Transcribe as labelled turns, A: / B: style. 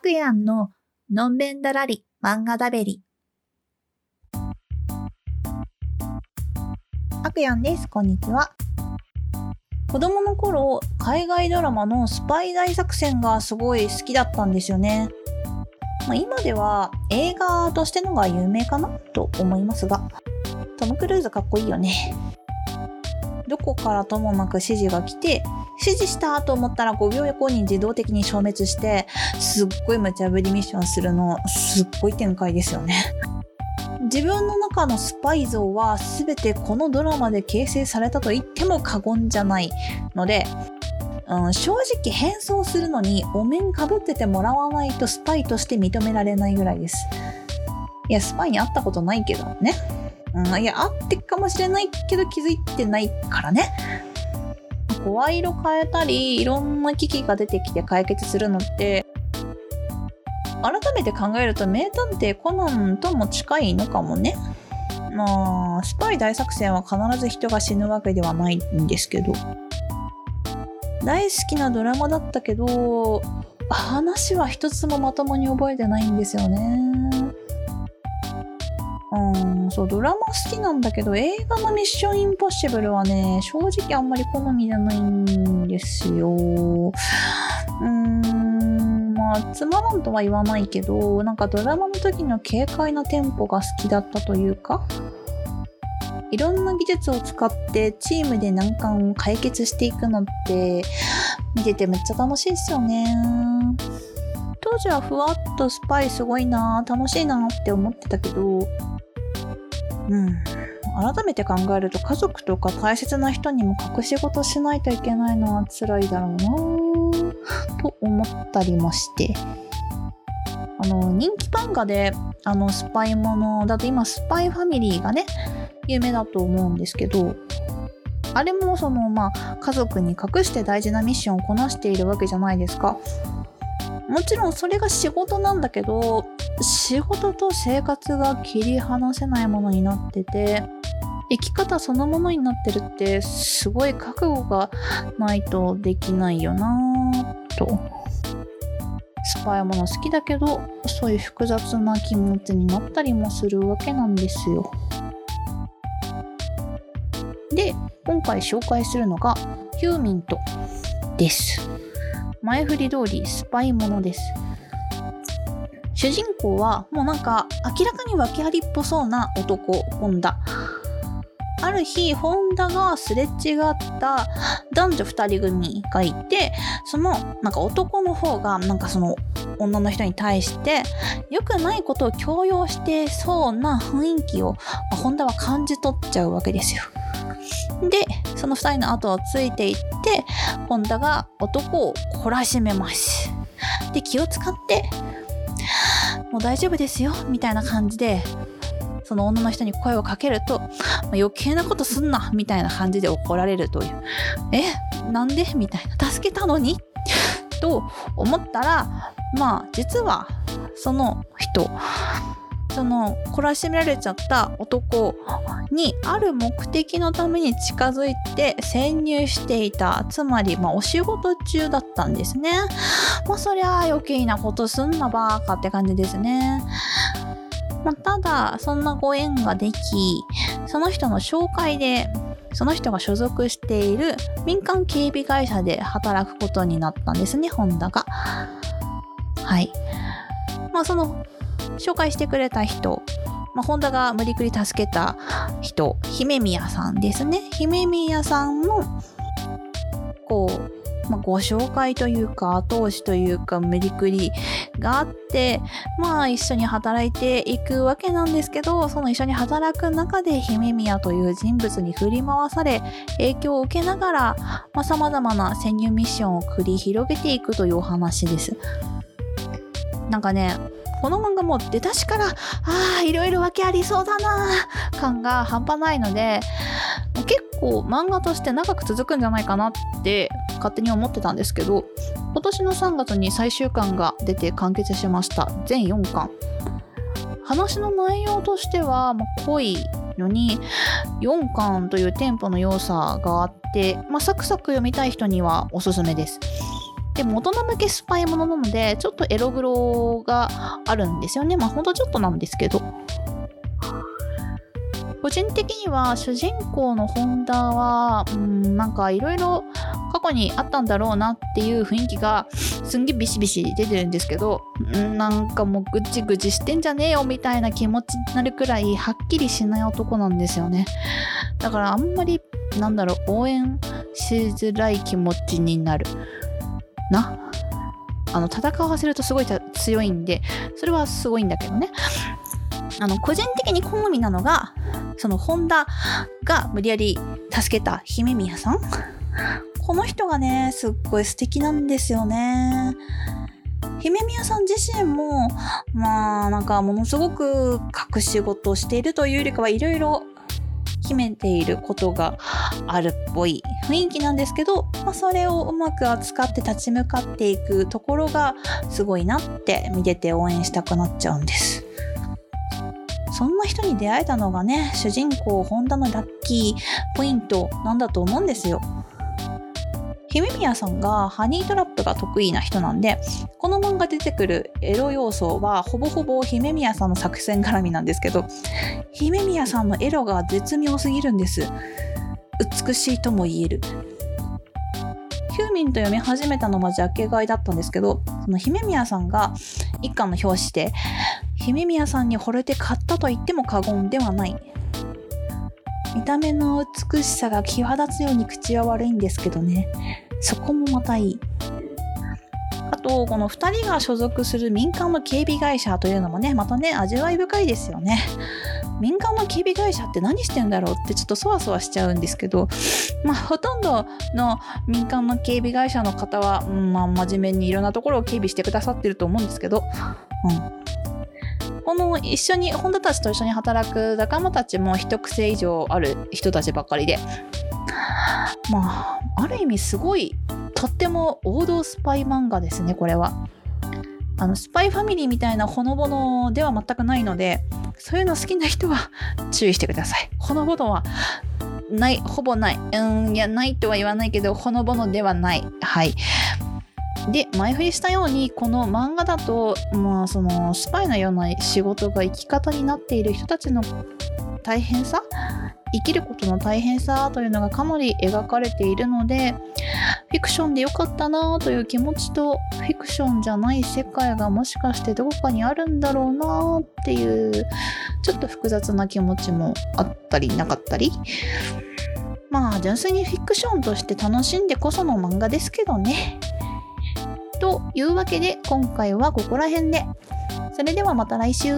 A: くやんののんべんだらり漫画だべり。あくやんです。こんにちは。子供の頃、海外ドラマのスパイ大作戦がすごい好きだったんですよね。まあ、今では映画としてのが有名かなと思いますが、トム・クルーズかっこいいよね。どこからともなく指示が来て、指示したと思ったら5秒後に自動的に消滅して、すっごい無茶ぶりミッションするの、すっごい展開ですよね。自分の中のスパイ像は全てこのドラマで形成されたと言っても過言じゃないので、うん、正直変装するのにお面かぶっててもらわないとスパイとして認められないぐらいです。いや、スパイに会ったことないけどね。うん、いや、会ってかもしれないけど気づいてないからね。声色変えたり、いろんな危機が出てきて解決するのって、改めて考えると名探偵コナンとも近いのかもね。まあ、スパイ大作戦は必ず人が死ぬわけではないんですけど。大好きなドラマだったけど、話は一つもまともに覚えてないんですよね。うん、そう、ドラマ好きなんだけど、映画のミッションインポッシブルはね、正直あんまり好みじゃないんですよ。うーん、まあ、つまらんとは言わないけど、なんかドラマの時の軽快なテンポが好きだったというか、いろんな技術を使ってチームで難関を解決していくのって、見ててめっちゃ楽しいですよね。当時はふわっとスパイすごいな楽しいなって思ってたけど、うん。改めて考えると家族とか大切な人にも隠し事しないといけないのは辛いだろうな と思ったりもして。あの、人気漫画で、あの、スパイものだと今、スパイファミリーがね、有名だと思うんですけど、あれもその、まあ、家族に隠して大事なミッションをこなしているわけじゃないですか。もちろんそれが仕事なんだけど、仕事と生活が切り離せないものになってて、生き方そのものになってるってすごい覚悟がないとできないよなと。スパイもの好きだけど、そういう複雑な気持ちになったりもするわけなんですよ。で、今回紹介するのがヒューミントです。前振り通りスパイものです。主人公はもうなんか明らかに訳ありっぽそうな男、本田。ある日、本田がすれ違った男女二人組がいて、そのなんか男の方がなんかその女の人に対して良くないことを強要してそうな雰囲気を、ま本田は感じ取っちゃうわけですよ。で、その二人の後をついていって、本田が男を懲らしめます。で、気を使って、もう大丈夫ですよ、みたいな感じで、その女の人に声をかけると、余計なことすんな、みたいな感じで怒られるという。え、なんで？みたいな。助けたのに？と思ったら、まあ、実は、その人、その懲らしめられちゃった男にある目的のために近づいて潜入していたつまり、まあ、お仕事中だったんですねまあそりゃ余計なことすんなバーカって感じですねまあ、ただそんなご縁ができその人の紹介でその人が所属している民間警備会社で働くことになったんですね、ホンダが。はい。まあ、その紹介してくれた人、まあ、ホンダが無理くり助けた人、姫宮さんですね。姫宮さんの、こう、まあ、ご紹介というか、後押しというか、無理くりがあって、まあ、一緒に働いていくわけなんですけど、その一緒に働く中で、姫宮という人物に振り回され、影響を受けながらさ、まあ、様々な潜入ミッションを繰り広げていくというお話です。なんかね、この漫画も出だしから、ああ、いろいろ訳ありそうだな感が半端ないので、結構漫画として長く続くんじゃないかなって勝手に思ってたんですけど、今年の3月に最終巻が出て完結しました。全4巻。話の内容としては、まあ、濃いのに4巻というテンポの要素があって、まあ、サクサク読みたい人にはおすすめです。で大人向けスパイものなのでちょっとエログロがあるんですよね。まあほんとちょっとなんですけど。個人的には主人公の本田はうんなんかいろいろ過去にあったんだろうなっていう雰囲気がすんげえビシビシ出てるんですけどんなんかもうぐちぐちしてんじゃねえよみたいな気持ちになるくらいはっきりしない男なんですよね。だからあんまりなんだろう応援しづらい気持ちになる。な。あの戦わせるとすごい強いんでそれはすごいんだけどね。あの個人的に好みなのがその本田が無理やり助けた姫宮さん。この人がねすっごい素敵なんですよね。姫宮さん自身もまあなんかものすごく隠し事をしているというよりかはいろいろ秘めていることがあるっぽい雰囲気なんですけど、まあ、それをうまく扱って立ち向かっていくところがすごいなって見てて応援したくなっちゃうんです。そんな人に出会えたのがね、主人公ホンダのラッキーポイントなんだと思うんですよ。姫宮さんがハニートラップが得意な人なんで、この漫画出てくるエロ要素はほぼほぼ姫宮さんの作戦絡みなんですけど、姫宮さんのエロが絶妙すぎるんです。美しいとも言える。ヒューミンと読み始めたのはジャケ買いだったんですけど、その姫宮さんが一巻の表紙で、姫宮さんに惚れて買ったと言っても過言ではない見た目の美しさが際立つように口は悪いんですけどね。そこもまたいい。あとこの2人が所属する民間の警備会社というのもねまたね味わい深いですよね。民間の警備会社って何してんだろうってちょっとそわそわしちゃうんですけどまあほとんどの民間の警備会社の方は、うんまあ、真面目にいろんなところを警備してくださってると思うんですけど、うん、この一緒に本田たちと一緒に働く仲間たちも一癖以上ある人たちばっかりでまあある意味すごいとっても王道スパイ漫画ですねこれは。あのスパイファミリーみたいなほのぼのでは全くないのでそういうの好きな人は注意してください。ほのぼのはないほぼないうんいやないとは言わないけどほのぼのではないはいで前振りしたようにこの漫画だと、まあ、そのスパイのような仕事が生き方になっている人たちの大変さ生きることの大変さというのがかなり描かれているのでフィクションでよかったなという気持ちとフィクションじゃない世界がもしかしてどこかにあるんだろうなっていうちょっと複雑な気持ちもあったりなかったり。まあ純粋にフィクションとして楽しんでこその漫画ですけどね。というわけで今回はここら辺で。それではまた来週。